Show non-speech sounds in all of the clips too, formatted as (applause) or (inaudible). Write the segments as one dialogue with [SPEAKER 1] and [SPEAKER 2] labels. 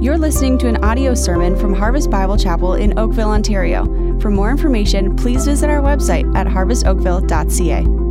[SPEAKER 1] You're listening to an audio sermon from Harvest Bible Chapel in Oakville, Ontario. For more information, please visit our website at harvestoakville.ca.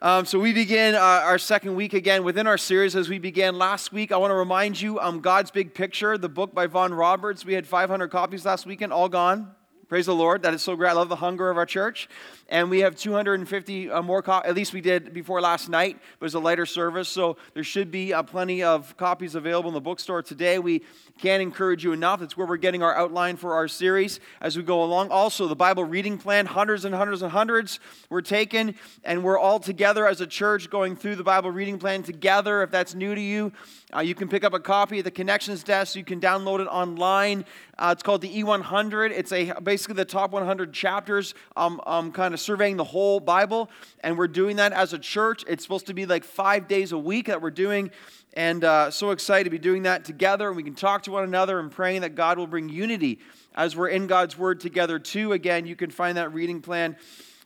[SPEAKER 2] Um, so we begin uh, our second week again within our series as we began last week. I want to remind you, um, God's Big Picture, the book by Vaughan Roberts. We had 500 copies last weekend, all gone. Praise the Lord. That is so great. I love the hunger of our church. And we have 250 uh, more, at least we did before last night, but was a lighter service. So there should be uh, plenty of copies available in the bookstore today. We can't encourage you enough. That's where we're getting our outline for our series as we go along. Also, the Bible reading plan, hundreds and hundreds and hundreds were taken, and we're all together as a church going through the Bible reading plan together. If that's new to you, uh, you can pick up a copy at the connections desk. You can download it online. Uh, it's called the E100. It's a basically the top 100 chapters, um, um, kind of surveying the whole Bible, and we're doing that as a church. It's supposed to be like five days a week that we're doing, and uh, so excited to be doing that together. And we can talk to one another and praying that God will bring unity as we're in God's Word together too. Again, you can find that reading plan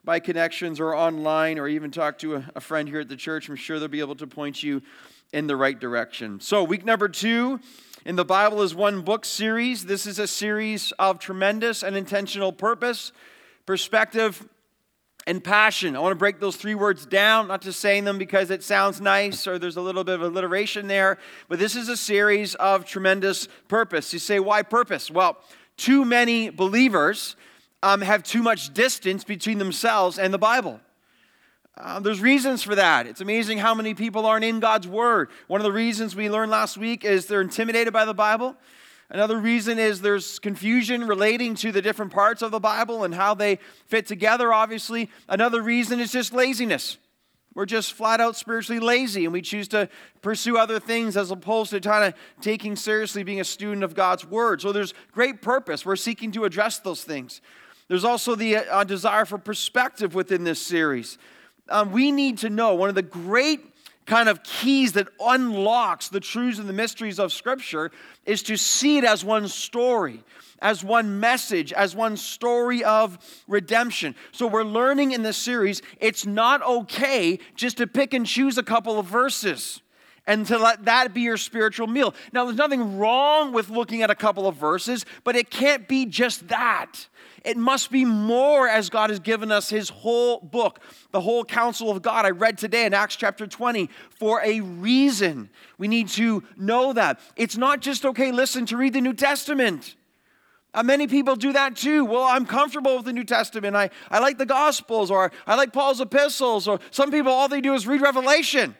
[SPEAKER 2] by connections or online, or even talk to a, a friend here at the church. I'm sure they'll be able to point you in the right direction. So, week number two in the Bible is one book series. This is a series of tremendous and intentional purpose, perspective, and passion. I want to break those three words down, not just saying them because it sounds nice or there's a little bit of alliteration there, but this is a series of tremendous purpose. You say, why purpose? Well, too many believers um, have too much distance between themselves and the Bible. Uh, there's reasons for that. It's amazing how many people aren't in God's Word. One of the reasons we learned last week is they're intimidated by the Bible. Another reason is there's confusion relating to the different parts of the Bible and how they fit together, obviously. Another reason is just laziness. We're just flat out spiritually lazy and we choose to pursue other things as opposed to kind of taking seriously being a student of God's Word. So there's great purpose. We're seeking to address those things. There's also the uh, desire for perspective within this series um, we need to know one of the great kind of keys that unlocks the truths and the mysteries of Scripture is to see it as one story, as one message, as one story of redemption. So we're learning in this series it's not okay just to pick and choose a couple of verses and to let that be your spiritual meal. Now, there's nothing wrong with looking at a couple of verses, but it can't be just that. It must be more as God has given us his whole book, the whole counsel of God. I read today in Acts chapter 20 for a reason. We need to know that. It's not just, okay, listen, to read the New Testament. Uh, many people do that too. Well, I'm comfortable with the New Testament. I, I like the Gospels, or I like Paul's epistles, or some people, all they do is read Revelation.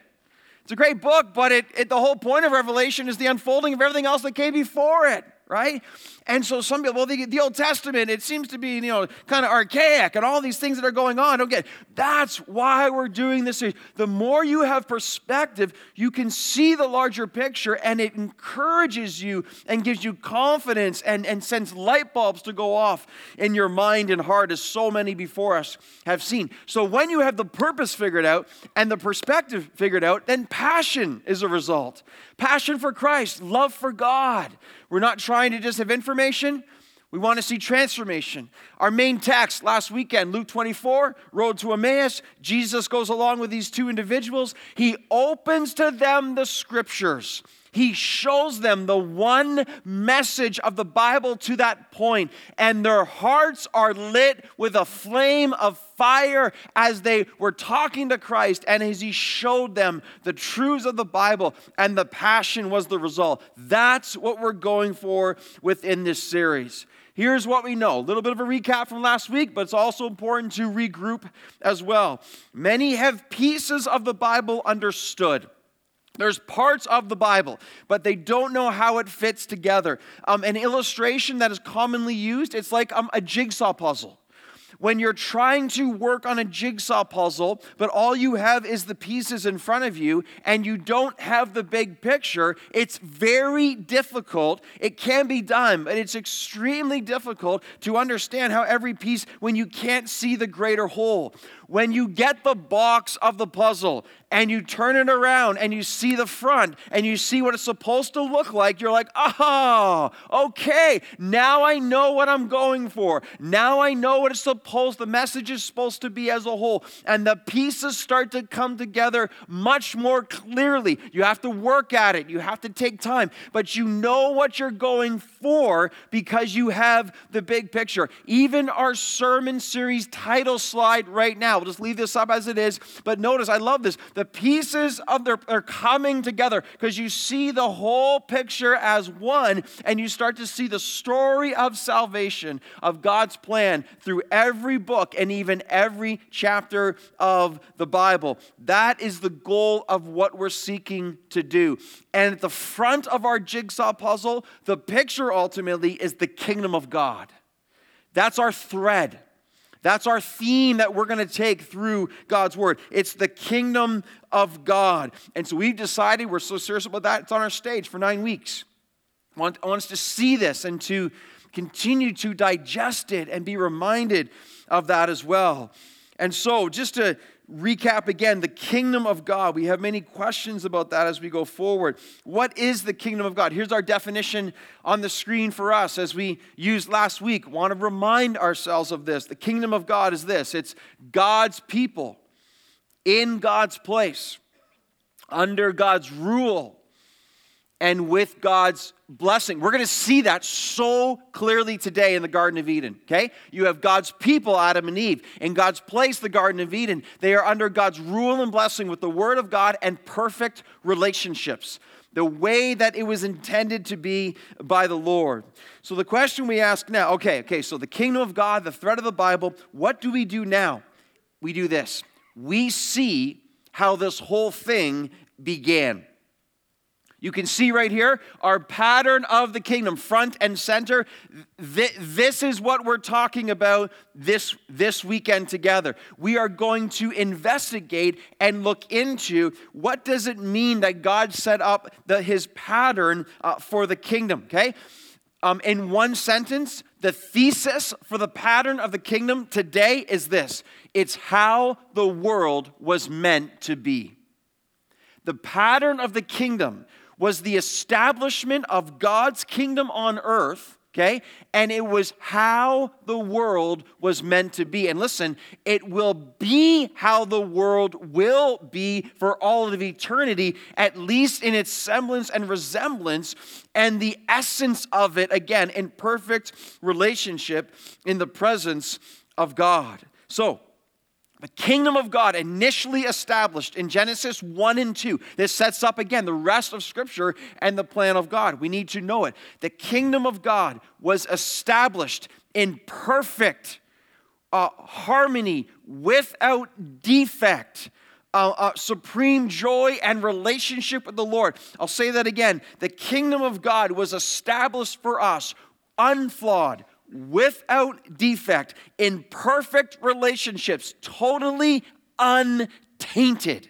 [SPEAKER 2] It's a great book, but it, it, the whole point of Revelation is the unfolding of everything else that came before it right? And so some people, well, the, the, Old Testament, it seems to be, you know, kind of archaic and all these things that are going on. Okay, that's why we're doing this. The more you have perspective, you can see the larger picture and it encourages you and gives you confidence and, and sends light bulbs to go off in your mind and heart, as so many before us have seen. So when you have the purpose figured out and the perspective figured out, then passion is a result. Passion for Christ, love for God. We're not trying to just have information. We want to see transformation. Our main text last weekend, Luke 24, Road to Emmaus. Jesus goes along with these two individuals. He opens to them the scriptures. He shows them the one message of the Bible to that point, and their hearts are lit with a flame of fire as they were talking to Christ and as He showed them the truths of the Bible, and the passion was the result. That's what we're going for within this series. Here's what we know. A little bit of a recap from last week, but it's also important to regroup as well. Many have pieces of the Bible understood. There's parts of the Bible, but they don't know how it fits together. Um, an illustration that is commonly used, it's like um, a jigsaw puzzle. When you're trying to work on a jigsaw puzzle, but all you have is the pieces in front of you and you don't have the big picture, it's very difficult. It can be done, but it's extremely difficult to understand how every piece when you can't see the greater whole. When you get the box of the puzzle and you turn it around and you see the front and you see what it's supposed to look like, you're like, oh, okay, now I know what I'm going for. Now I know what it's supposed, the message is supposed to be as a whole. And the pieces start to come together much more clearly. You have to work at it, you have to take time, but you know what you're going for because you have the big picture. Even our sermon series title slide right now, we'll just leave this up as it is, but notice, I love this the pieces of their are coming together because you see the whole picture as one and you start to see the story of salvation of God's plan through every book and even every chapter of the Bible. That is the goal of what we're seeking to do. And at the front of our jigsaw puzzle, the picture ultimately is the kingdom of God. That's our thread. That's our theme that we're going to take through God's word. It's the kingdom of God. And so we've decided we're so serious about that. It's on our stage for nine weeks. I want, I want us to see this and to continue to digest it and be reminded of that as well. And so, just to recap again the kingdom of God. We have many questions about that as we go forward. What is the kingdom of God? Here's our definition on the screen for us as we used last week. Want to remind ourselves of this. The kingdom of God is this it's God's people in God's place, under God's rule, and with God's blessing. We're going to see that so clearly today in the Garden of Eden, okay? You have God's people, Adam and Eve. In God's place, the Garden of Eden, they are under God's rule and blessing with the Word of God and perfect relationships. The way that it was intended to be by the Lord. So, the question we ask now okay, okay, so the kingdom of God, the thread of the Bible, what do we do now? We do this. We see how this whole thing began. You can see right here our pattern of the kingdom, front and center. This is what we're talking about this, this weekend together. We are going to investigate and look into what does it mean that God set up the, his pattern uh, for the kingdom, okay? Um, in one sentence, the thesis for the pattern of the kingdom today is this it's how the world was meant to be. The pattern of the kingdom was the establishment of God's kingdom on earth okay? And it was how the world was meant to be. And listen, it will be how the world will be for all of eternity, at least in its semblance and resemblance, and the essence of it, again, in perfect relationship in the presence of God. So, the kingdom of God initially established in Genesis 1 and 2. This sets up again the rest of Scripture and the plan of God. We need to know it. The kingdom of God was established in perfect uh, harmony, without defect. Uh, uh, supreme joy and relationship with the Lord. I'll say that again. The kingdom of God was established for us, unflawed, without defect, in perfect relationships, totally untainted.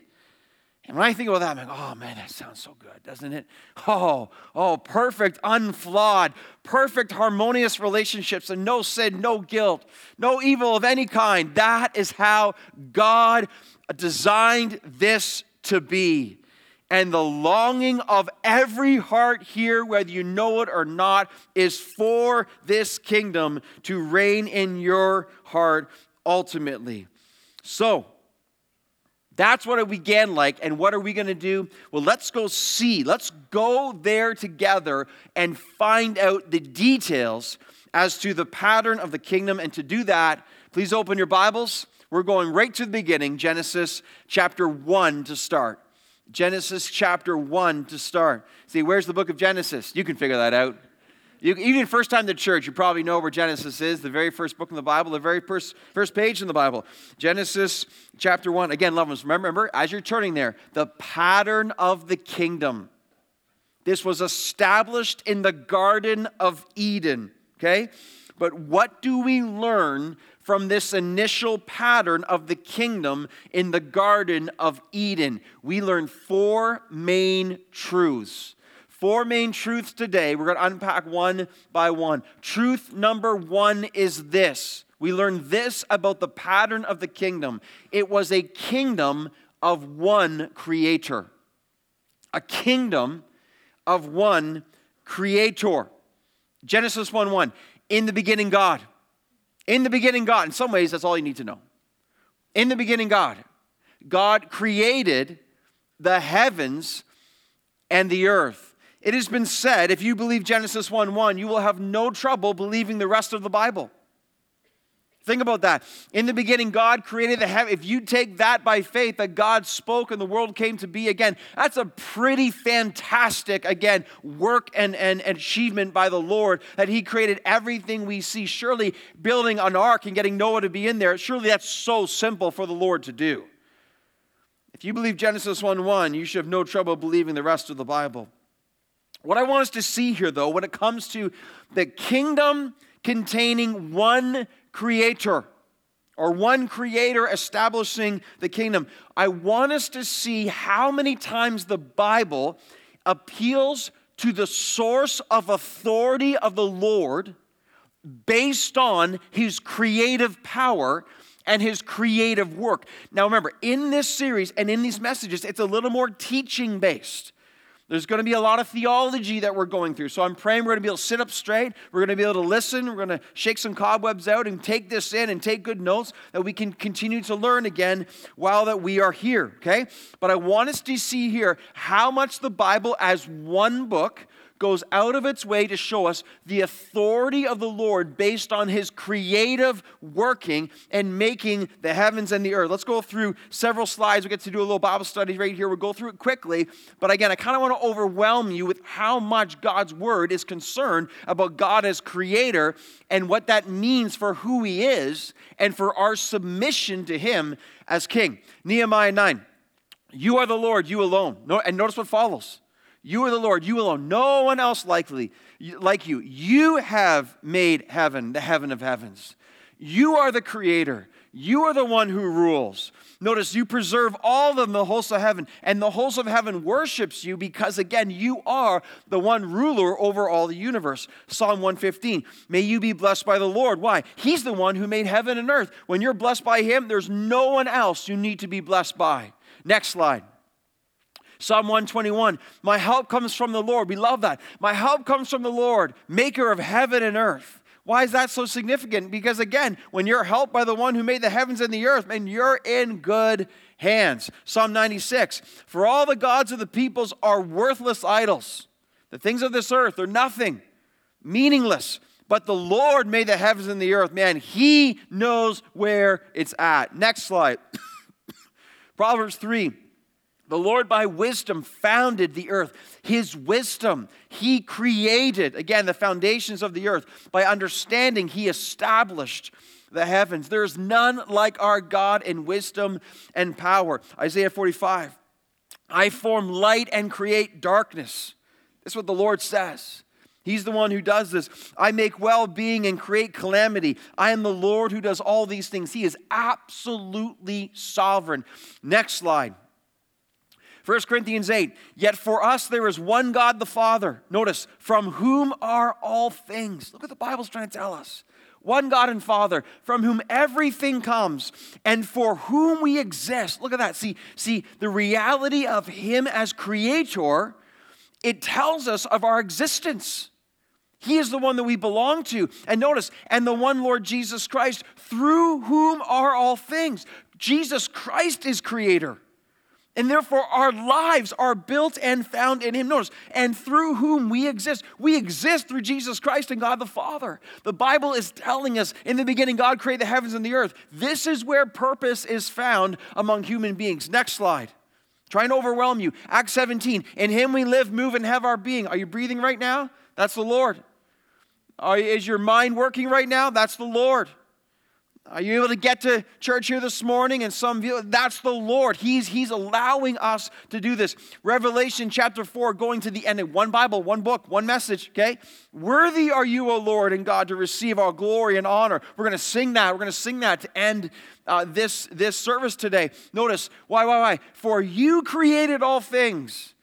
[SPEAKER 2] And when I think about that, I'm like, oh man, that sounds so good, doesn't it? (laughs) Oh, oh, perfect, unflawed, perfect, harmonious relationships, and no sin, no guilt, no evil of any kind. That is how God designed this to be and the longing of every heart here, whether you know it or not, is for this kingdom to reign in your heart ultimately. So, that's what it began like. And what are we going to do? Well, let's go see. Let's go there together and find out the details as to the pattern of the kingdom. And to do that, please open your Bibles. We're going right to the beginning, Genesis chapter 1 to start. Genesis chapter 1 to start. See, where's the book of Genesis? You can figure that out. You, even first time to church, you probably know where Genesis is, the very first book in the Bible, the very first, first page in the Bible. Genesis chapter 1. Again, loved ones, remember, remember, as you're turning there, the pattern of the kingdom. This was established in the Garden of Eden, okay? But what do we learn from this initial pattern of the kingdom in the Garden of Eden. We learn four main truths. Four main truths today. We're going to unpack one by one. Truth number one is this we learn this about the pattern of the kingdom it was a kingdom of one creator. A kingdom of one creator. Genesis 1 1. In the beginning, God. In the beginning, God. In some ways, that's all you need to know. In the beginning, God. God created the heavens and the earth. It has been said if you believe Genesis 1 1, you will have no trouble believing the rest of the Bible. Think about that. In the beginning, God created the heaven. If you take that by faith, that God spoke and the world came to be again, that's a pretty fantastic, again, work and, and, achievement by the Lord that He created everything we see. Surely building an ark and getting Noah to be in there, surely that's so simple for the Lord to do. If you believe Genesis 1 1, you should have no trouble believing the rest of the Bible. What I want us to see here, though, when it comes to the kingdom containing one creator or one creator establishing the kingdom. I want us to see how many times the Bible appeals to the source of authority of the Lord based on his creative power and his creative work. Now, remember, in this series and in these messages, it's a little more teaching based. There's going to be a lot of theology that we're going through. So I'm praying we're going to be able to sit up straight. We're going to be able to listen. We're going to shake some cobwebs out and take this in and take good notes that we can continue to learn again while that we are here, okay? But I want us to see here how much the Bible as one book goes out of its way to show us the authority of the Lord based on his creative working and making the heavens and the earth. Let's go through several slides. We get to do a little Bible study right here. We'll go through it quickly. But again, I kind of want to overwhelm you with how much God's word is concerned about God as creator and what that means for who he is and for our submission to him as king. Nehemiah 9. You are the Lord, you alone. And notice what follows. You are the Lord, you alone. No one else likely like you. You have made heaven, the heaven of heavens. You are the creator. You are the one who rules. Notice you preserve all of the hosts of heaven, and the hosts of heaven worships you because, again, you are the one ruler over all the universe. Psalm 115. May you be blessed by the Lord. Why? He's the one who made heaven and earth. When you're blessed by Him, there's no one else you need to be blessed by. Next slide. Psalm 121 My help comes from the Lord. We love that. My help comes from the Lord, maker of heaven and earth. Why is that so significant? Because again, when you're helped by the one who made the heavens and the earth, man, you're in good hands. Psalm 96 For all the gods of the peoples are worthless idols. The things of this earth are nothing, meaningless. But the Lord made the heavens and the earth. Man, He knows where it's at. Next slide. (coughs) Proverbs 3 the Lord, by wisdom, founded the earth. His wisdom, He created, again, the foundations of the earth. By understanding, He established the heavens. There is none like our God in wisdom and power. Isaiah 45 I form light and create darkness. That's what the Lord says. He's the one who does this. I make well being and create calamity. I am the Lord who does all these things. He is absolutely sovereign. Next slide. 1 Corinthians 8, yet for us there is one God the Father. Notice, from whom are all things. Look what the Bible's trying to tell us. One God and Father, from whom everything comes and for whom we exist. Look at that. See, see the reality of Him as creator, it tells us of our existence. He is the one that we belong to. And notice, and the one Lord Jesus Christ, through whom are all things. Jesus Christ is creator. And therefore, our lives are built and found in Him. Notice, and through whom we exist. We exist through Jesus Christ and God the Father. The Bible is telling us in the beginning, God created the heavens and the earth. This is where purpose is found among human beings. Next slide. Trying to overwhelm you. Acts 17. In Him we live, move, and have our being. Are you breathing right now? That's the Lord. Are, is your mind working right now? That's the Lord. Are you able to get to church here this morning? And some you, that's the Lord. He's, he's allowing us to do this. Revelation chapter 4, going to the end of one Bible, one book, one message, okay? Worthy are you, O Lord and God, to receive our glory and honor. We're going to sing that. We're going to sing that to end uh, this, this service today. Notice, why, why, why? For you created all things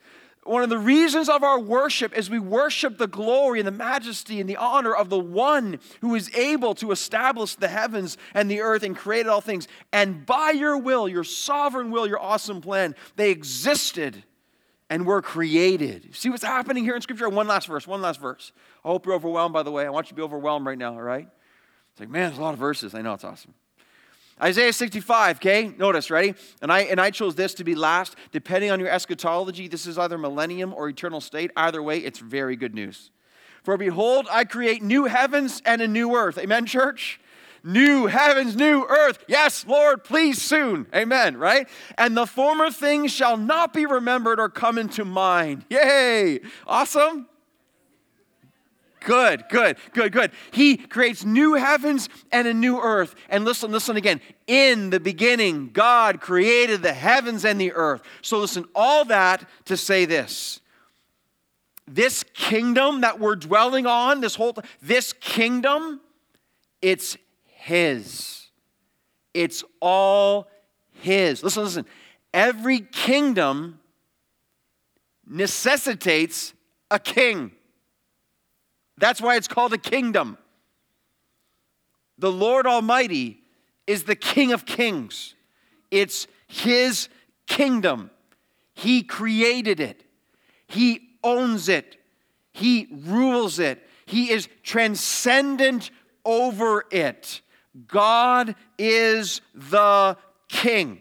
[SPEAKER 2] one of the reasons of our worship is we worship the glory and the majesty and the honor of the one who is able to establish the heavens and the earth and created all things. And by your will, your sovereign will, your awesome plan, they existed and were created. See what's happening here in Scripture? One last verse, one last verse. I hope you're overwhelmed, by the way. I want you to be overwhelmed right now, all right? It's like, man, there's a lot of verses. I know it's awesome. Isaiah 65, okay? Notice, ready? And I and I chose this to be last. Depending on your eschatology, this is either millennium or eternal state. Either way, it's very good news. For behold, I create new heavens and a new earth. Amen, church? New heavens, new earth. Yes, Lord, please soon. Amen, right? And the former things shall not be remembered or come into mind. Yay! Awesome? Good, good, good, good. He creates new heavens and a new earth. And listen, listen again. In the beginning, God created the heavens and the earth. So listen, all that to say this. This kingdom that we're dwelling on, this whole this kingdom, it's his. It's all his. Listen, listen. Every kingdom necessitates a king. That's why it's called a kingdom. The Lord Almighty is the King of kings, it's His kingdom. He created it, He owns it, He rules it, He is transcendent over it. God is the King.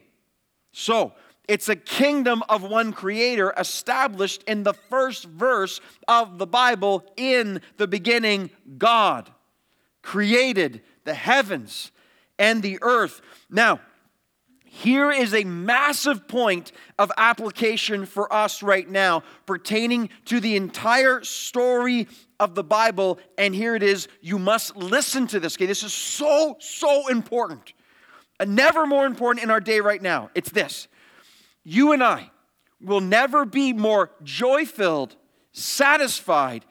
[SPEAKER 2] So, it's a kingdom of one creator established in the first verse of the Bible. In the beginning, God created the heavens and the earth. Now, here is a massive point of application for us right now pertaining to the entire story of the Bible. And here it is. You must listen to this. Okay, this is so, so important. And Never more important in our day right now. It's this you and I will never be more joy filled, satisfied,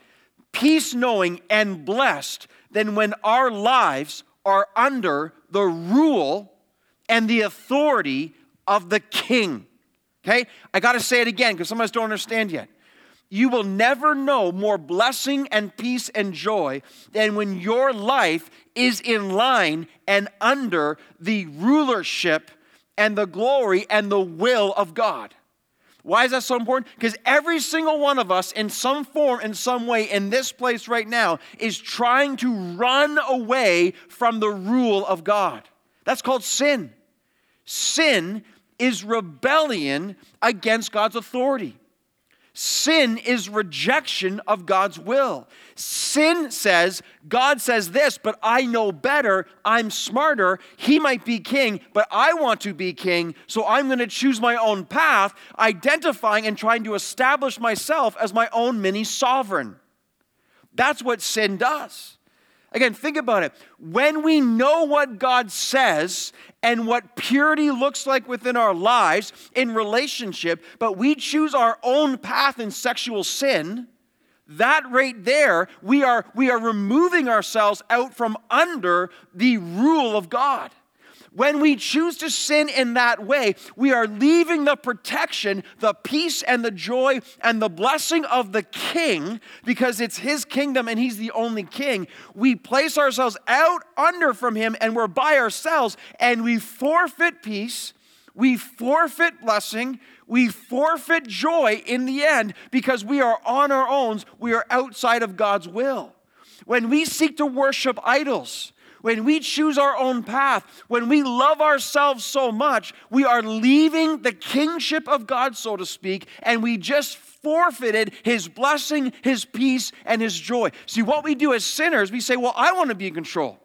[SPEAKER 2] peace knowing, and blessed than when our lives are under the rule and the authority of the King. Okay? I got to say it again because some of us don't understand yet. You will never know more blessing and peace and joy than when your life is in line and under the rulership and the glory and the will of God. Why is that so important? Because every single one of us, in some form, in some way, in this place right now, is trying to run away from the rule of God. That's called sin. Sin is rebellion against God's authority. Sin is rejection of God's will. Sin says, God says this, but I know better. I'm smarter. He might be king, but I want to be king. So I'm going to choose my own path, identifying and trying to establish myself as my own mini sovereign. That's what sin does. Again, think about it. When we know what God says and what purity looks like within our lives in relationship, but we choose our own path in sexual sin, that right there, we are, we are removing ourselves out from under the rule of God. When we choose to sin in that way, we are leaving the protection, the peace, and the joy and the blessing of the king because it's his kingdom and he's the only king. We place ourselves out under from him and we're by ourselves and we forfeit peace, we forfeit blessing, we forfeit joy in the end because we are on our own, we are outside of God's will. When we seek to worship idols, when we choose our own path, when we love ourselves so much, we are leaving the kingship of God, so to speak, and we just forfeited his blessing, his peace, and his joy. See, what we do as sinners, we say, Well, I want to be in control.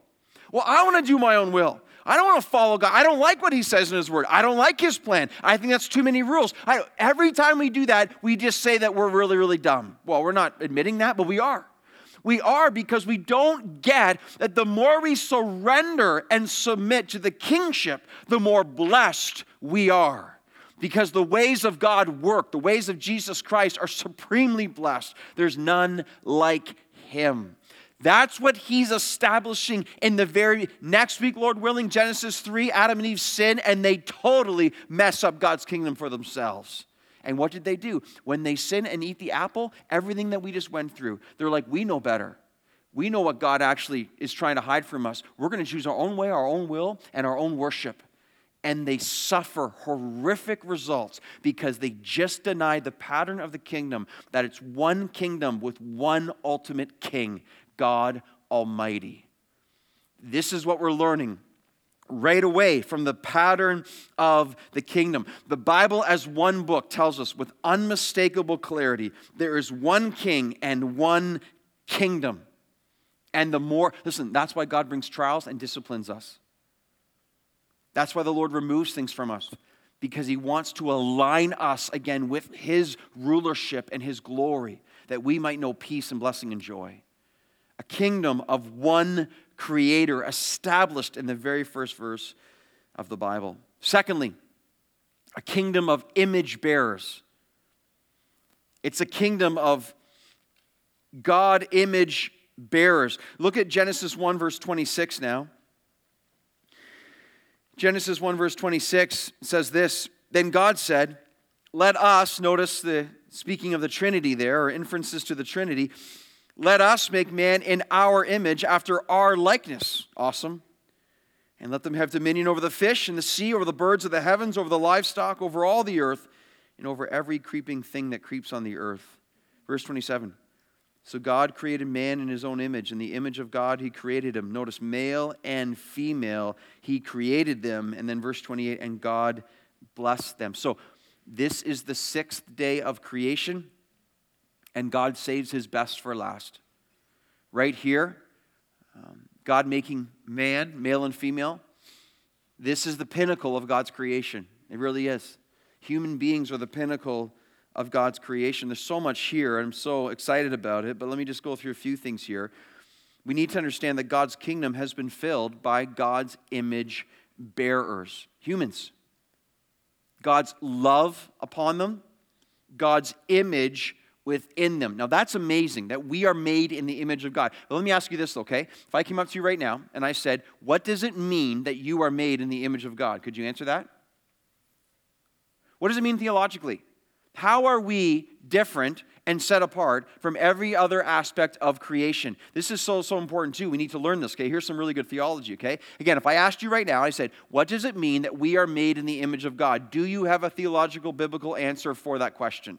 [SPEAKER 2] Well, I want to do my own will. I don't want to follow God. I don't like what He says in His Word. I don't like His plan. I think that's too many rules. I, every time we do that, we just say that we're really, really dumb. Well, we're not admitting that, but we are. We are because we don't get that the more we surrender and submit to the kingship, the more blessed we are. Because the ways of God work, the ways of Jesus Christ are supremely blessed. There's none like him. That's what he's establishing in the very next week, Lord willing. Genesis 3, Adam and Eve sin, and they totally mess up God's kingdom for themselves. And what did they do? When they sin and eat the apple, everything that we just went through, they're like, we know better. We know what God actually is trying to hide from us. We're going to choose our own way, our own will, and our own worship. And they suffer horrific results because they just deny the pattern of the kingdom that it's one kingdom with one ultimate king, God Almighty. This is what we're learning right away from the pattern of the kingdom. The Bible, as one book, tells us with unmistakable clarity there is one king and one kingdom. And the more, listen, that's why God brings trials and disciplines us. That's why the Lord removes things from us, because He wants to align us again with His rulership and His glory, that we might know peace and blessing and joy. Kingdom of one creator established in the very first verse of the Bible. Secondly, a kingdom of image bearers. It's a kingdom of God image bearers. Look at Genesis 1, verse 26 now. Genesis 1, verse 26 says this Then God said, Let us, notice the speaking of the Trinity there, or inferences to the Trinity, let us make man in our image after our likeness. Awesome. And let them have dominion over the fish and the sea, over the birds of the heavens, over the livestock, over all the earth, and over every creeping thing that creeps on the earth. Verse 27. So God created man in his own image. In the image of God, he created him. Notice male and female, he created them. And then verse 28 and God blessed them. So this is the sixth day of creation, and God saves his best for last. Right here, um, God making man, male and female. This is the pinnacle of God's creation. It really is. Human beings are the pinnacle of God's creation. There's so much here, and I'm so excited about it, but let me just go through a few things here. We need to understand that God's kingdom has been filled by God's image bearers, humans. God's love upon them, God's image within them. Now that's amazing that we are made in the image of God. But let me ask you this, okay? If I came up to you right now and I said, What does it mean that you are made in the image of God? Could you answer that? What does it mean theologically? How are we different and set apart from every other aspect of creation? This is so, so important too. We need to learn this, okay? Here's some really good theology, okay? Again, if I asked you right now, I said, What does it mean that we are made in the image of God? Do you have a theological, biblical answer for that question?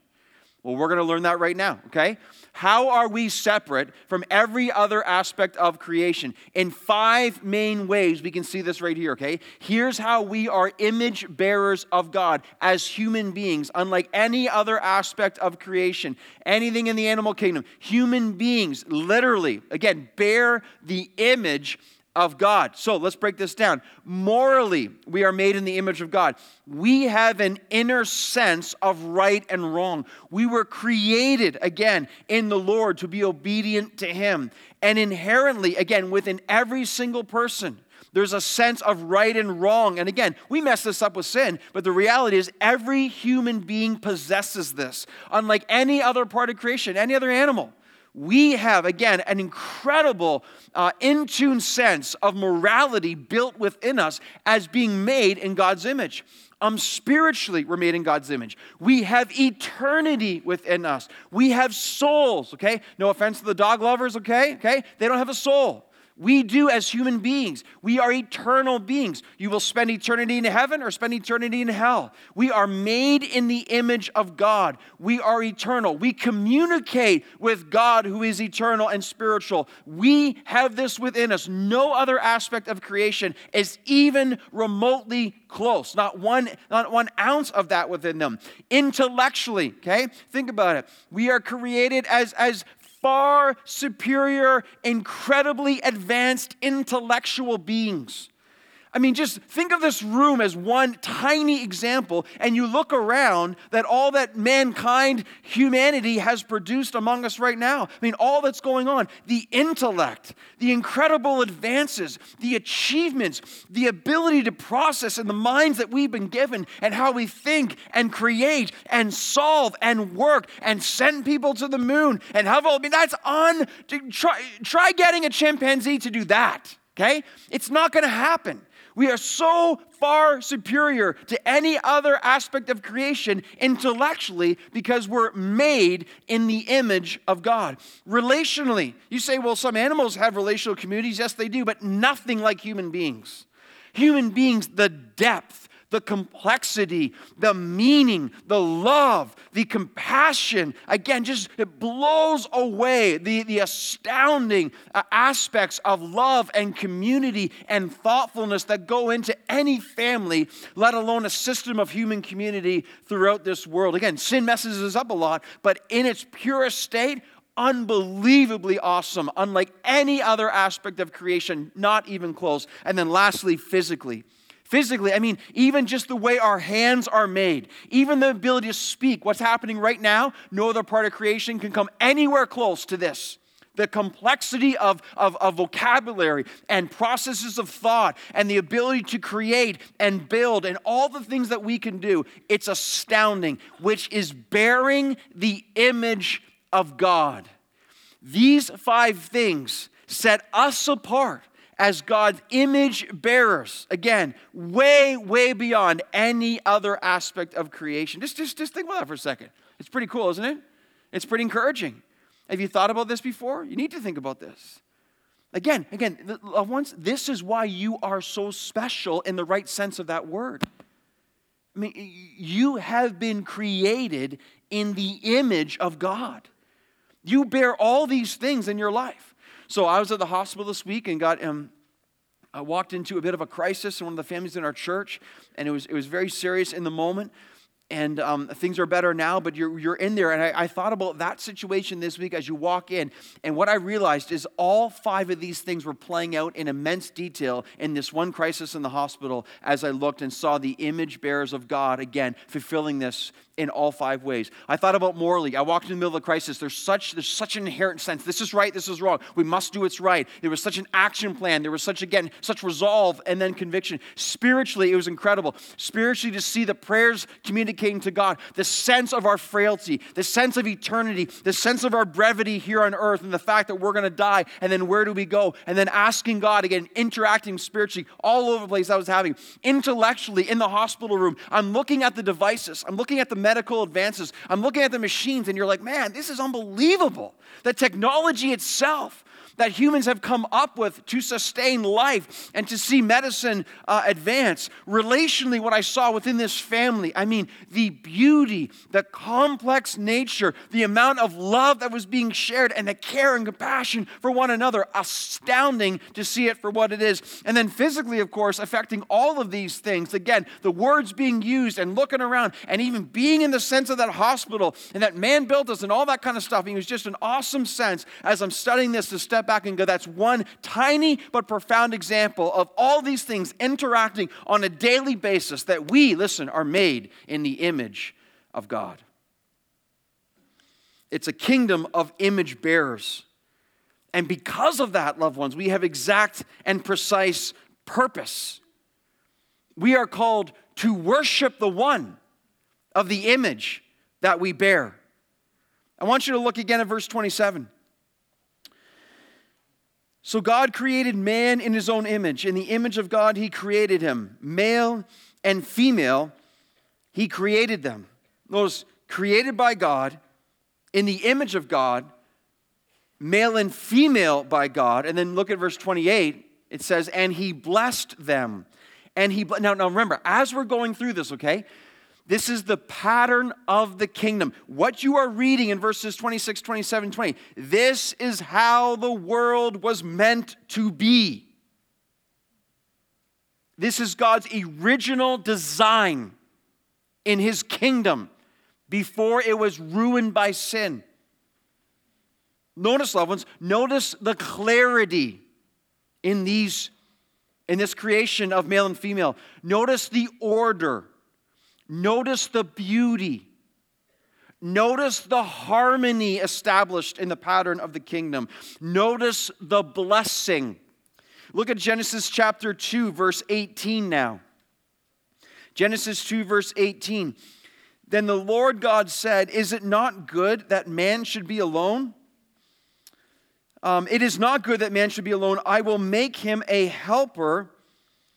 [SPEAKER 2] Well, we're going to learn that right now, okay? How are we separate from every other aspect of creation? In five main ways, we can see this right here, okay? Here's how we are image bearers of God as human beings, unlike any other aspect of creation, anything in the animal kingdom. Human beings, literally, again, bear the image of God. So let's break this down. Morally, we are made in the image of God. We have an inner sense of right and wrong. We were created, again, in the Lord to be obedient to Him. And inherently, again, within every single person, there's a sense of right and wrong. And again, we mess this up with sin, but the reality is every human being possesses this, unlike any other part of creation, any other animal we have, again, an incredible uh, in tune sense of morality built within us as being made in God's image. Um, spiritually, we're made in God's image. We have eternity within us. We have souls, okay? No offense to the dog lovers, okay? Okay? They don't have a soul. We do as human beings. We are eternal beings. You will spend eternity in heaven or spend eternity in hell. We are made in the image of God. We are eternal. We communicate with God who is eternal and spiritual. We have this within us. No other aspect of creation is even remotely close. Not one, not one ounce of that within them. Intellectually, okay? Think about it. We are created as, as far superior, incredibly advanced intellectual beings. I mean, just think of this room as one tiny example, and you look around that all that mankind, humanity has produced among us right now. I mean, all that's going on the intellect, the incredible advances, the achievements, the ability to process in the minds that we've been given, and how we think and create and solve and work and send people to the moon and have all. I mean, that's on. Try, try getting a chimpanzee to do that, okay? It's not going to happen. We are so far superior to any other aspect of creation intellectually because we're made in the image of God. Relationally, you say, well, some animals have relational communities. Yes, they do, but nothing like human beings. Human beings, the depth, the complexity, the meaning, the love, the compassion. Again, just it blows away the, the astounding uh, aspects of love and community and thoughtfulness that go into any family, let alone a system of human community throughout this world. Again, sin messes us up a lot, but in its purest state, unbelievably awesome, unlike any other aspect of creation, not even close. And then lastly, physically. Physically, I mean, even just the way our hands are made, even the ability to speak, what's happening right now, no other part of creation can come anywhere close to this. The complexity of, of, of vocabulary and processes of thought and the ability to create and build and all the things that we can do, it's astounding, which is bearing the image of God. These five things set us apart as God's image bearers. Again, way, way beyond any other aspect of creation. Just, just, just think about that for a second. It's pretty cool, isn't it? It's pretty encouraging. Have you thought about this before? You need to think about this. Again, again, loved ones, this is why you are so special in the right sense of that word. I mean, you have been created in the image of God. You bear all these things in your life. So I was at the hospital this week and got um, I walked into a bit of a crisis in one of the families in our church, and it was it was very serious in the moment and um, things are better now, but you're, you're in there. And I, I, thought about that situation this week as you walk in. And what I realized is all five of these things were playing out in immense detail in this one crisis in the hospital as I looked and saw the image bearers of God again fulfilling this in all five ways. I thought about morally. I walked in the middle of the crisis. There's such, there's such an inherent sense. This is right, this is wrong. We must do what's right. There was such an action plan. There was such, again, such resolve and then conviction. Spiritually, it was incredible. Spiritually, to see the prayers communicating to God, the sense of our frailty, the sense of eternity, the sense of our brevity here on earth, and the fact that we're going to die, and then where do we go? And then asking God again, interacting spiritually all over the place I was having. Intellectually, in the hospital room, I'm looking at the devices, I'm looking at the medical advances. I'm looking at the machines, and you're like, man, this is unbelievable. The technology itself that humans have come up with to sustain life and to see medicine uh, advance. Relationally, what I saw within this family, I mean, the beauty, the complex nature, the amount of love that was being shared, and the care and compassion for one another, astounding to see it for what it is. And then physically, of course, affecting all of these things. Again, the words being used and looking around and even being in the sense of that hospital and that man built us and all that kind of stuff. it was just an awesome sense as I'm studying this to step back and go, that's one tiny but profound example of all these things interacting on a daily basis that we, listen, are made in the image of God. It's a kingdom of image bearers. And because of that, loved ones, we have exact and precise purpose. We are called to worship the one of the image that we bear. I want you to look again at verse 27. So God created man in his own image. In the image of God, he created him. Male and female, he created them. Those created by God, in the image of God, male and female by God. And then look at verse 28. It says, and he blessed them. And he, now, now remember, as we're going through this, okay, this is the pattern of the kingdom. What you are reading in verses 26, 27, 20, this is how the world was meant to be. This is God's original design in his kingdom before it was ruined by sin. Notice, loved ones, notice the clarity in these in this creation of male and female. Notice the order. Notice the beauty. Notice the harmony established in the pattern of the kingdom. Notice the blessing. Look at Genesis chapter 2, verse 18 now. Genesis 2, verse 18. Then the Lord God said, Is it not good that man should be alone? Um, it is not good that man should be alone. I will make him a helper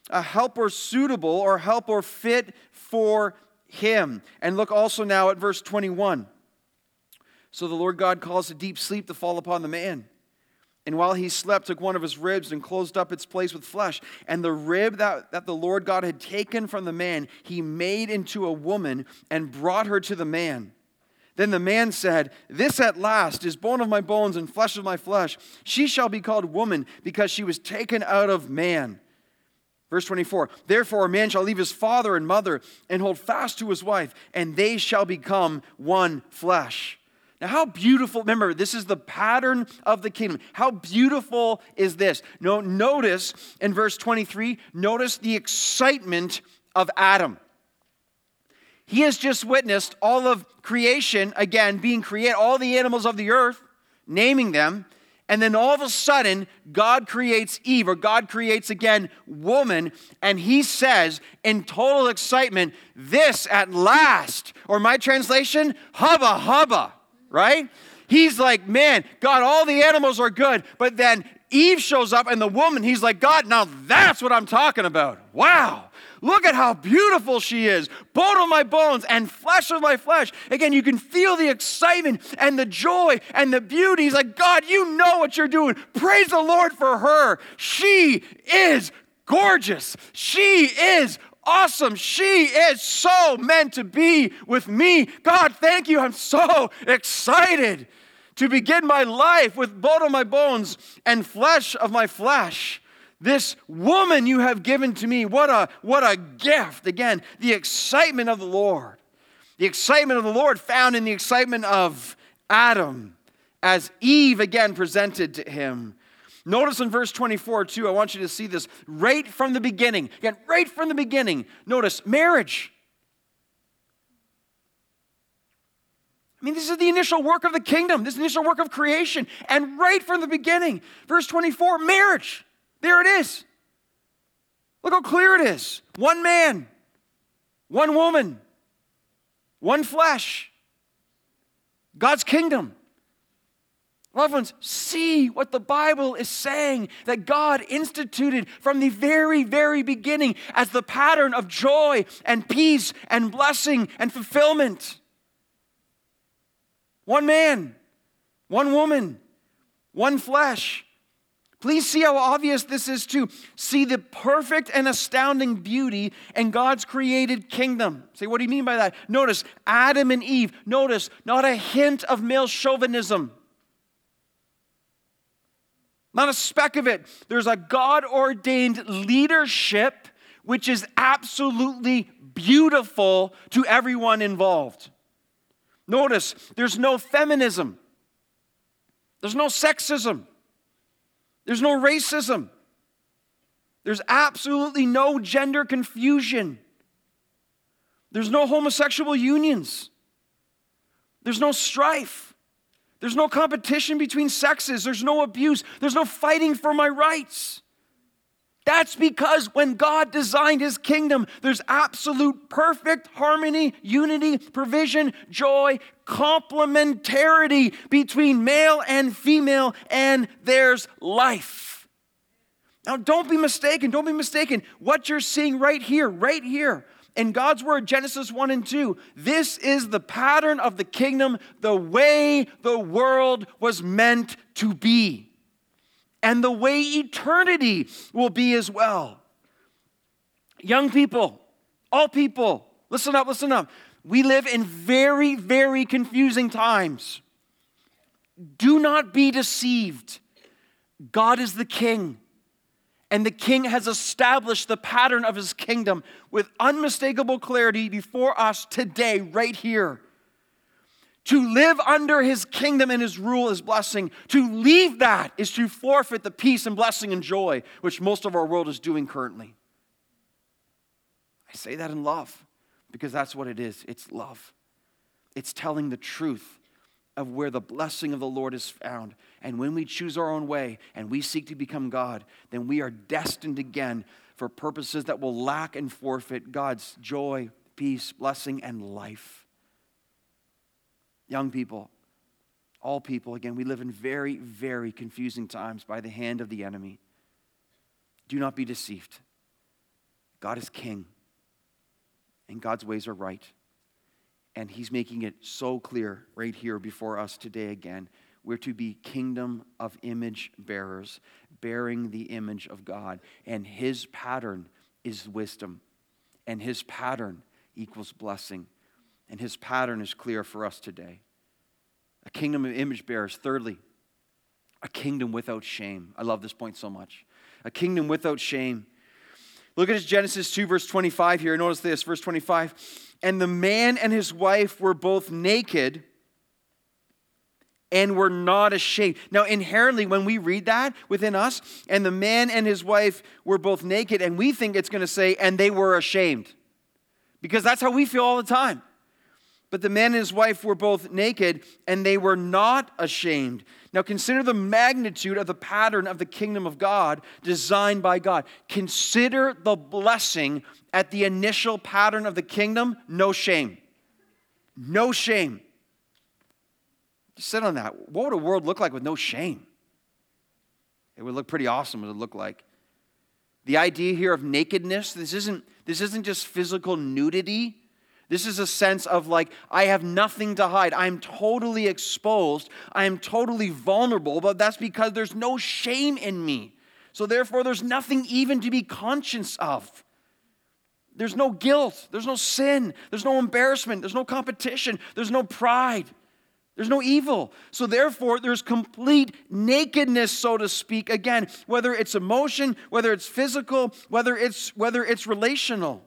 [SPEAKER 2] a helper suitable or helper fit for him. And look also now at verse 21. So the Lord God caused a deep sleep to fall upon the man. And while he slept, took one of his ribs and closed up its place with flesh. And the rib that, that the Lord God had taken from the man, he made into a woman and brought her to the man. Then the man said, This at last is bone of my bones and flesh of my flesh. She shall be called woman because she was taken out of man. Verse 24 Therefore, a man shall leave his father and mother and hold fast to his wife, and they shall become one flesh. Now, how beautiful, remember, this is the pattern of the kingdom. How beautiful is this? No, notice in verse 23, notice the excitement of Adam. He has just witnessed all of creation, again, being created, all the animals of the earth, naming them. And then all of a sudden, God creates Eve, or God creates again woman, and he says in total excitement, This at last, or my translation, hubba hubba, right? He's like, Man, God, all the animals are good. But then Eve shows up, and the woman, he's like, God, now that's what I'm talking about. Wow. Look at how beautiful she is, bone of my bones and flesh of my flesh. Again, you can feel the excitement and the joy and the beauty. He's like, God, you know what you're doing. Praise the Lord for her. She is gorgeous. She is awesome. She is so meant to be with me. God, thank you. I'm so excited to begin my life with bone of my bones and flesh of my flesh. This woman you have given to me, what a, what a gift. Again, the excitement of the Lord. The excitement of the Lord found in the excitement of Adam as Eve again presented to him. Notice in verse 24, too, I want you to see this right from the beginning. Again, right from the beginning. Notice marriage. I mean, this is the initial work of the kingdom, this initial work of creation. And right from the beginning, verse 24, marriage. There it is. Look how clear it is. One man, one woman, one flesh. God's kingdom. Loved ones, see what the Bible is saying that God instituted from the very, very beginning as the pattern of joy and peace and blessing and fulfillment. One man, one woman, one flesh. Please see how obvious this is to see the perfect and astounding beauty in God's created kingdom. Say, what do you mean by that? Notice Adam and Eve. Notice not a hint of male chauvinism. Not a speck of it. There's a God ordained leadership which is absolutely beautiful to everyone involved. Notice there's no feminism, there's no sexism. There's no racism. There's absolutely no gender confusion. There's no homosexual unions. There's no strife. There's no competition between sexes. There's no abuse. There's no fighting for my rights. That's because when God designed his kingdom, there's absolute perfect harmony, unity, provision, joy, complementarity between male and female, and there's life. Now, don't be mistaken. Don't be mistaken. What you're seeing right here, right here, in God's word, Genesis 1 and 2, this is the pattern of the kingdom, the way the world was meant to be and the way eternity will be as well. Young people, all people, listen up, listen up. We live in very, very confusing times. Do not be deceived. God is the king, and the king has established the pattern of his kingdom with unmistakable clarity before us today, right here. To live under his kingdom and his rule is blessing. To leave that is to forfeit the peace and blessing and joy which most of our world is doing currently. I say that in love because that's what it is it's love. It's telling the truth of where the blessing of the Lord is found. And when we choose our own way and we seek to become God, then we are destined again for purposes that will lack and forfeit God's joy, peace, blessing, and life. Young people, all people, again, we live in very, very confusing times by the hand of the enemy. Do not be deceived. God is king, and God's ways are right. And he's making it so clear right here before us today again. We're to be kingdom of image bearers, bearing the image of God. And his pattern is wisdom, and his pattern equals blessing. And his pattern is clear for us today. A kingdom of image bearers. Thirdly, a kingdom without shame. I love this point so much. A kingdom without shame. Look at Genesis 2, verse 25 here. Notice this, verse 25. And the man and his wife were both naked and were not ashamed. Now, inherently, when we read that within us, and the man and his wife were both naked, and we think it's going to say, and they were ashamed, because that's how we feel all the time. But the man and his wife were both naked, and they were not ashamed. Now, consider the magnitude of the pattern of the kingdom of God designed by God. Consider the blessing at the initial pattern of the kingdom no shame. No shame. Just sit on that. What would a world look like with no shame? It would look pretty awesome, what it would look like. The idea here of nakedness, this isn't, this isn't just physical nudity. This is a sense of like, I have nothing to hide. I'm totally exposed. I am totally vulnerable, but that's because there's no shame in me. So therefore, there's nothing even to be conscious of. There's no guilt. There's no sin. There's no embarrassment. There's no competition. There's no pride. There's no evil. So, therefore, there's complete nakedness, so to speak. Again, whether it's emotion, whether it's physical, whether it's, whether it's relational.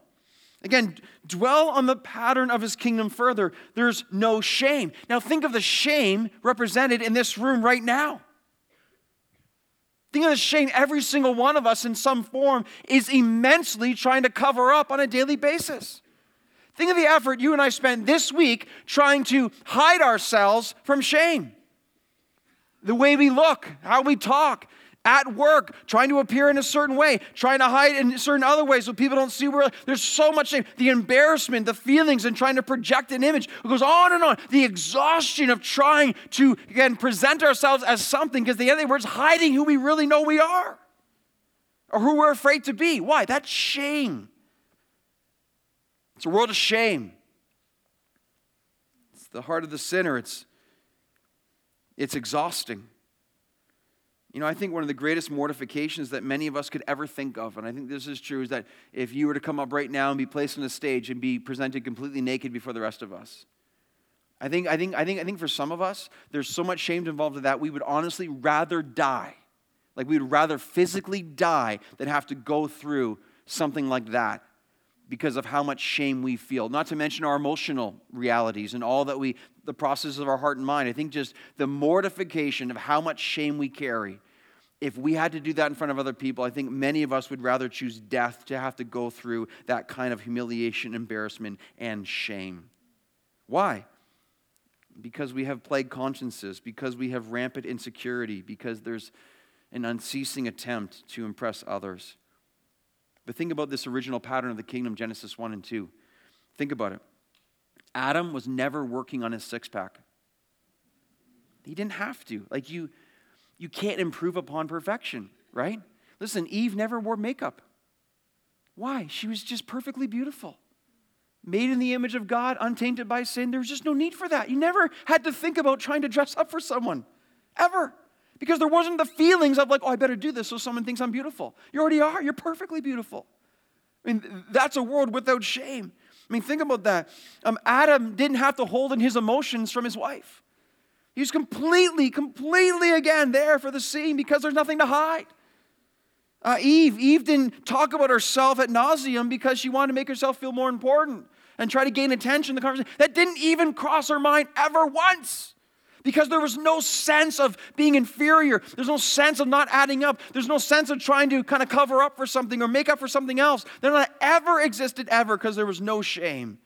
[SPEAKER 2] Again, dwell on the pattern of his kingdom further. There's no shame. Now, think of the shame represented in this room right now. Think of the shame every single one of us in some form is immensely trying to cover up on a daily basis. Think of the effort you and I spent this week trying to hide ourselves from shame. The way we look, how we talk, at work, trying to appear in a certain way, trying to hide in certain other ways so people don't see where there's so much shame. The embarrassment, the feelings, and trying to project an image. It goes on and on. The exhaustion of trying to, again, present ourselves as something because the other words, hiding who we really know we are or who we're afraid to be. Why? That's shame. It's a world of shame. It's the heart of the sinner. It's, it's exhausting. You know, I think one of the greatest mortifications that many of us could ever think of, and I think this is true, is that if you were to come up right now and be placed on a stage and be presented completely naked before the rest of us, I think, I think, I think, I think for some of us, there's so much shame involved in that, we would honestly rather die. Like we would rather physically die than have to go through something like that because of how much shame we feel. Not to mention our emotional realities and all that we, the process of our heart and mind. I think just the mortification of how much shame we carry if we had to do that in front of other people, I think many of us would rather choose death to have to go through that kind of humiliation, embarrassment, and shame. Why? Because we have plagued consciences, because we have rampant insecurity, because there's an unceasing attempt to impress others. But think about this original pattern of the kingdom, Genesis 1 and 2. Think about it. Adam was never working on his six pack. He didn't have to. Like you, you can't improve upon perfection, right? Listen, Eve never wore makeup. Why? She was just perfectly beautiful. Made in the image of God, untainted by sin. There was just no need for that. You never had to think about trying to dress up for someone, ever. Because there wasn't the feelings of, like, oh, I better do this so someone thinks I'm beautiful. You already are. You're perfectly beautiful. I mean, that's a world without shame. I mean, think about that. Um, Adam didn't have to hold in his emotions from his wife. He's completely, completely again there for the scene because there's nothing to hide. Uh, Eve, Eve didn't talk about herself at nauseum because she wanted to make herself feel more important and try to gain attention in the conversation. That didn't even cross her mind ever once because there was no sense of being inferior. There's no sense of not adding up. There's no sense of trying to kind of cover up for something or make up for something else. That not ever existed ever because there was no shame.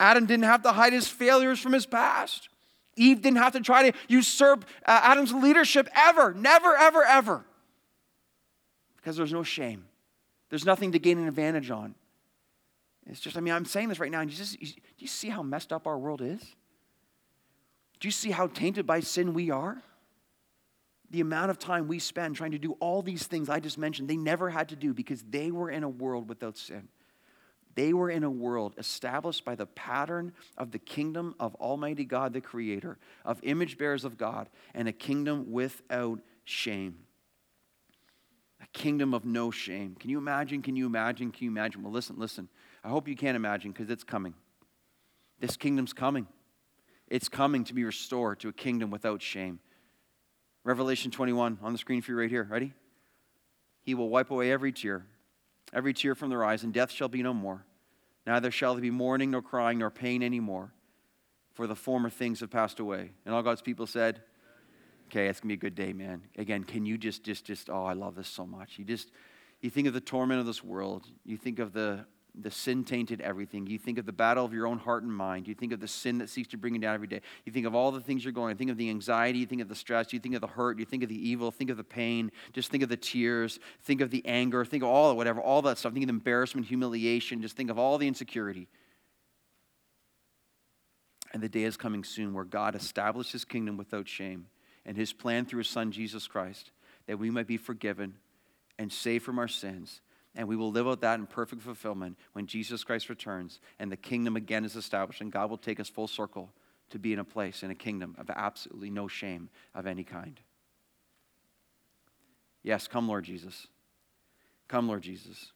[SPEAKER 2] Adam didn't have to hide his failures from his past. Eve didn't have to try to usurp uh, Adam's leadership ever, never, ever, ever. Because there's no shame. There's nothing to gain an advantage on. It's just, I mean, I'm saying this right now, and do you see how messed up our world is? Do you see how tainted by sin we are? the amount of time we spend trying to do all these things I just mentioned, they never had to do because they were in a world without sin. They were in a world established by the pattern of the kingdom of Almighty God, the Creator, of image bearers of God, and a kingdom without shame. A kingdom of no shame. Can you imagine? Can you imagine? Can you imagine? Well, listen, listen. I hope you can't imagine because it's coming. This kingdom's coming. It's coming to be restored to a kingdom without shame. Revelation 21 on the screen for you right here. Ready? He will wipe away every tear every tear from their eyes, and death shall be no more. Neither shall there be mourning, nor crying, nor pain any more, for the former things have passed away. And all God's people said, Okay, it's gonna be a good day, man. Again, can you just, just, just, oh, I love this so much. You just, you think of the torment of this world. You think of the the sin tainted everything. You think of the battle of your own heart and mind. You think of the sin that seeks to bring you down every day. You think of all the things you're going. You think of the anxiety. You think of the stress. You think of the hurt. You think of the evil. Think of the pain. Just think of the tears. Think of the anger. Think of all whatever, all that stuff. Think of the embarrassment, humiliation. Just think of all the insecurity. And the day is coming soon where God establishes his kingdom without shame and his plan through his son Jesus Christ that we might be forgiven and saved from our sins and we will live out that in perfect fulfillment when Jesus Christ returns and the kingdom again is established, and God will take us full circle to be in a place, in a kingdom of absolutely no shame of any kind. Yes, come, Lord Jesus. Come, Lord Jesus.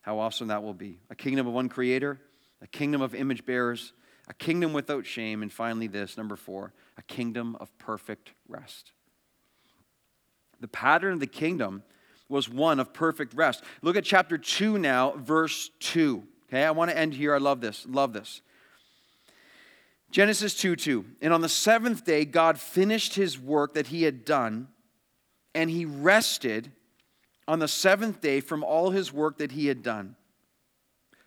[SPEAKER 2] How awesome that will be. A kingdom of one creator, a kingdom of image bearers, a kingdom without shame, and finally, this, number four, a kingdom of perfect rest. The pattern of the kingdom was one of perfect rest. Look at chapter 2 now, verse 2. Okay, I want to end here. I love this. Love this. Genesis 2 2. And on the seventh day, God finished his work that he had done, and he rested on the seventh day from all his work that he had done.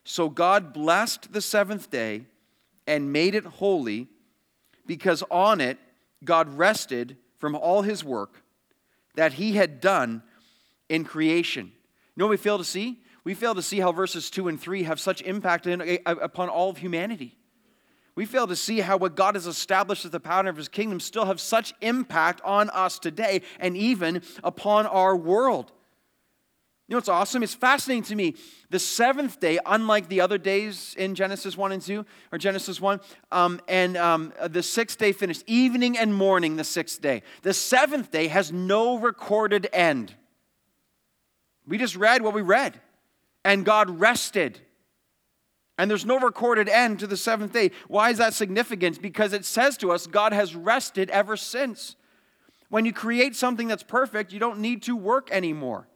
[SPEAKER 2] So God blessed the seventh day and made it holy, because on it God rested from all his work that he had done in creation. You know we fail to see? We fail to see how verses 2 and 3 have such impact in, upon all of humanity. We fail to see how what God has established as the pattern of his kingdom still have such impact on us today and even upon our world. You know what's awesome? It's fascinating to me. The seventh day, unlike the other days in Genesis 1 and 2, or Genesis 1, um, and um, the sixth day finished, evening and morning, the sixth day. The seventh day has no recorded end. We just read what we read. And God rested. And there's no recorded end to the seventh day. Why is that significant? Because it says to us God has rested ever since. When you create something that's perfect, you don't need to work anymore.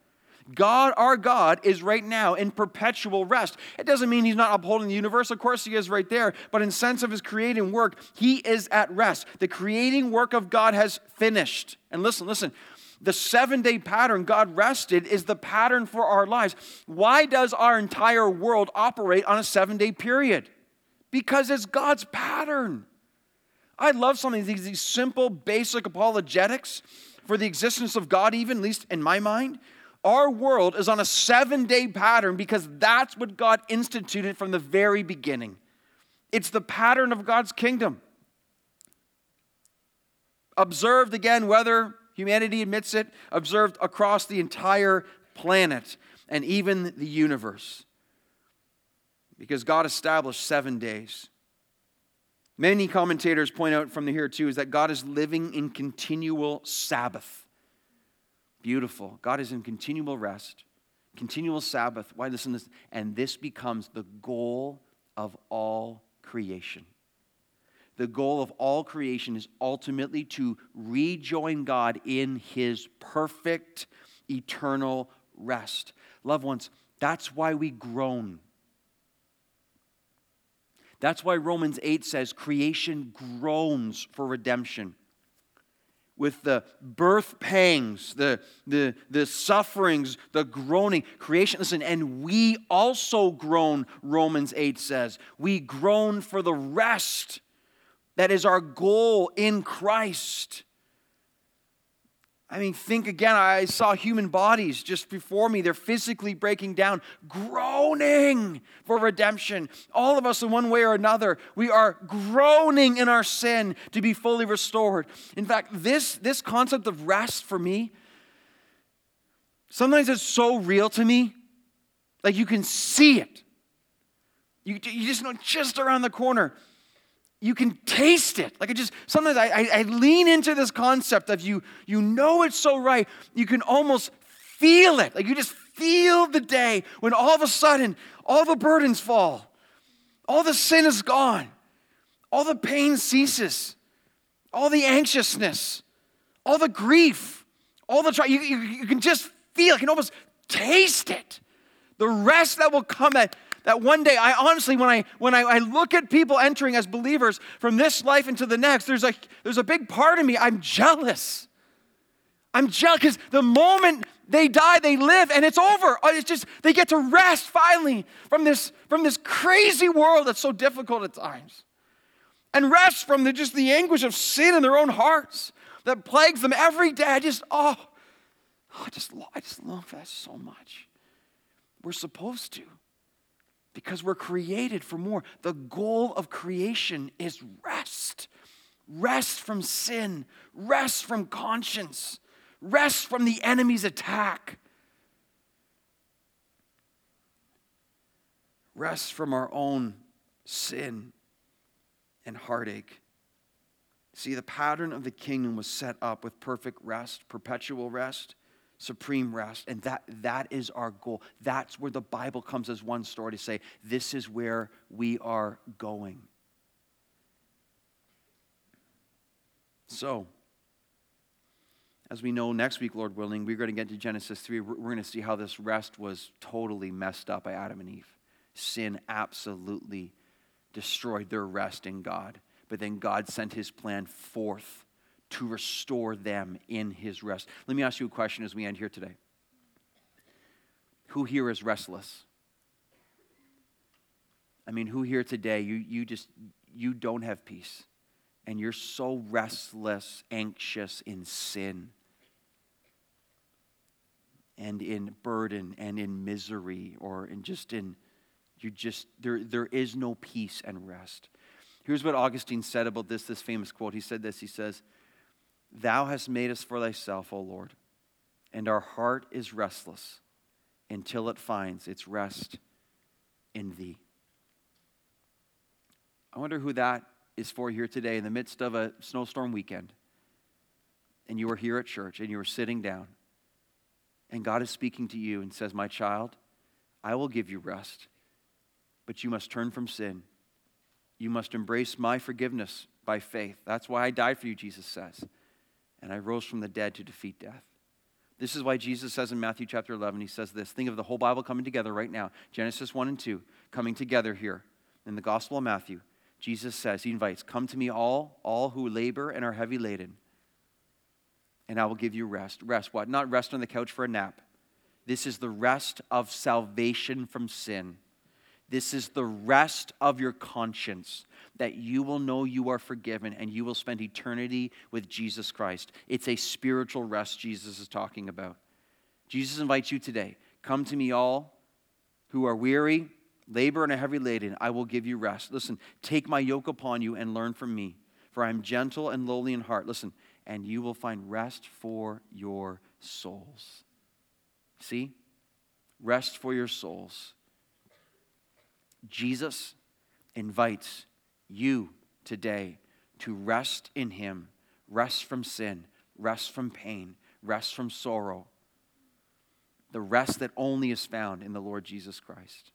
[SPEAKER 2] God, our God, is right now in perpetual rest. It doesn't mean He's not upholding the universe. Of course, He is right there. But in sense of His creating work, He is at rest. The creating work of God has finished. And listen, listen. The seven day pattern God rested is the pattern for our lives. Why does our entire world operate on a seven day period? Because it's God's pattern. I love something, these, these simple, basic apologetics for the existence of God, even, at least in my mind. Our world is on a seven day pattern because that's what God instituted from the very beginning. It's the pattern of God's kingdom. Observed again whether Humanity admits it, observed across the entire planet and even the universe. Because God established seven days. Many commentators point out from the here too is that God is living in continual Sabbath. Beautiful. God is in continual rest, continual Sabbath. Why listen to this? And this becomes the goal of all creation the goal of all creation is ultimately to rejoin God in his perfect eternal rest. Loved ones, that's why we groan. That's why Romans 8 says creation groans for redemption. With the birth pangs, the, the, the sufferings, the groaning, creation, listen, and we also groan, Romans 8 says. We groan for the rest that is our goal in Christ. I mean, think again. I saw human bodies just before me. They're physically breaking down, groaning for redemption. All of us, in one way or another, we are groaning in our sin to be fully restored. In fact, this, this concept of rest for me, sometimes it's so real to me. Like you can see it. You, you just know just around the corner you can taste it. Like it just sometimes I, I, I, lean into this concept of you, you know it's so right. You can almost feel it. Like you just feel the day when all of a sudden all the burdens fall, all the sin is gone, all the pain ceases, all the anxiousness, all the grief, all the you, you, you can just feel, you can almost taste it. The rest that will come at that one day I honestly, when I when I, I, look at people entering as believers from this life into the next, there's a there's a big part of me, I'm jealous. I'm jealous because the moment they die, they live and it's over. Uh, it's just they get to rest finally from this, from this crazy world that's so difficult at times. And rest from the, just the anguish of sin in their own hearts that plagues them every day. I just, oh, oh I just, I just love that so much. We're supposed to because we're created for more. The goal of creation is rest rest from sin, rest from conscience, rest from the enemy's attack, rest from our own sin and heartache. See, the pattern of the kingdom was set up with perfect rest, perpetual rest, supreme rest. And that, that is our goal. That's where the Bible comes as one story to say, this is where we are going. So, as we know, next week, Lord willing, we're going to get to Genesis 3. We're going to see how this rest was totally messed up by Adam and Eve. Sin absolutely destroyed their rest in God. But then God sent his plan forth to restore them in his rest. Let me ask you a question as we end here today. Who here is restless? I mean, who here today, you, you just, you don't have peace and you're so restless, anxious in sin and in burden and in misery or in just in, you just, there, there is no peace and rest. Here's what Augustine said about this, this famous quote. He said this, he says, Thou hast made us for thyself, O Lord, and our heart is restless until it finds its rest in thee. I wonder who that is for here today in the midst of a snowstorm weekend. And you are here at church and you are sitting down. And God is speaking to you and says, My child, I will give you rest, but you must turn from sin. You must embrace my forgiveness by faith. That's why I died for you, Jesus says and I rose from the dead to defeat death. This is why Jesus says in Matthew chapter 11, he says this. Think of the whole Bible coming together right now. Genesis 1 and 2 coming together here in the Gospel of Matthew. Jesus says, He invites, Come to me, all, all who labor and are heavy laden, and I will give you rest. Rest what? Not rest on the couch for a nap. This is the rest of salvation from sin. This is the rest of your conscience that you will know you are forgiven and you will spend eternity with Jesus Christ. It's a spiritual rest Jesus is talking about. Jesus invites you today come to me, all who are weary, labor, and are heavy laden. I will give you rest. Listen, take my yoke upon you and learn from me, for I am gentle and lowly in heart. Listen, and you will find rest for your souls. See? Rest for your souls. Jesus invites you today to rest in Him, rest from sin, rest from pain, rest from sorrow. The rest that only is found in the Lord Jesus Christ.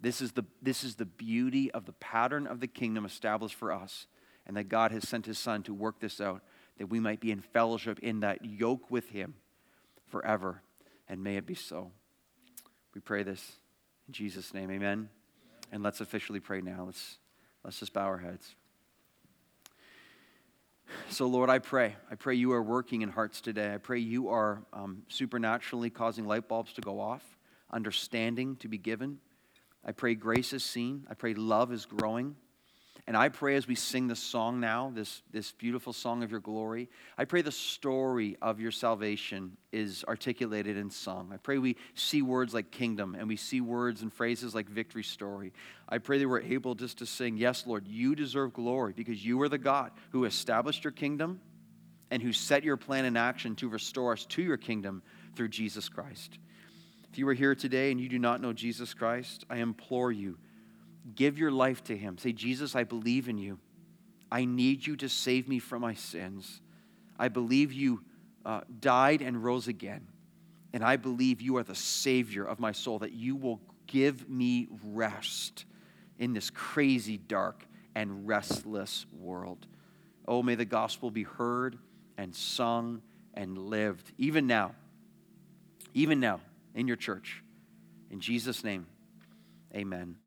[SPEAKER 2] This is, the, this is the beauty of the pattern of the kingdom established for us, and that God has sent His Son to work this out, that we might be in fellowship in that yoke with Him forever. And may it be so. We pray this in Jesus' name. Amen. And let's officially pray now. Let's, let's just bow our heads. So, Lord, I pray. I pray you are working in hearts today. I pray you are um, supernaturally causing light bulbs to go off, understanding to be given. I pray grace is seen. I pray love is growing. And I pray as we sing this song now, this, this beautiful song of your glory, I pray the story of your salvation is articulated in song. I pray we see words like kingdom and we see words and phrases like victory story. I pray that we're able just to sing, Yes, Lord, you deserve glory because you are the God who established your kingdom and who set your plan in action to restore us to your kingdom through Jesus Christ. If you are here today and you do not know Jesus Christ, I implore you Give your life to Him. Say, Jesus, I believe in you. I need you to save me from my sins. I believe you uh, died and rose again. And I believe you are the Savior of my soul, that you will give me rest in this crazy, dark, and restless world. Oh, may the gospel be heard and sung and lived, even now, even now in your church. In Jesus' name, amen.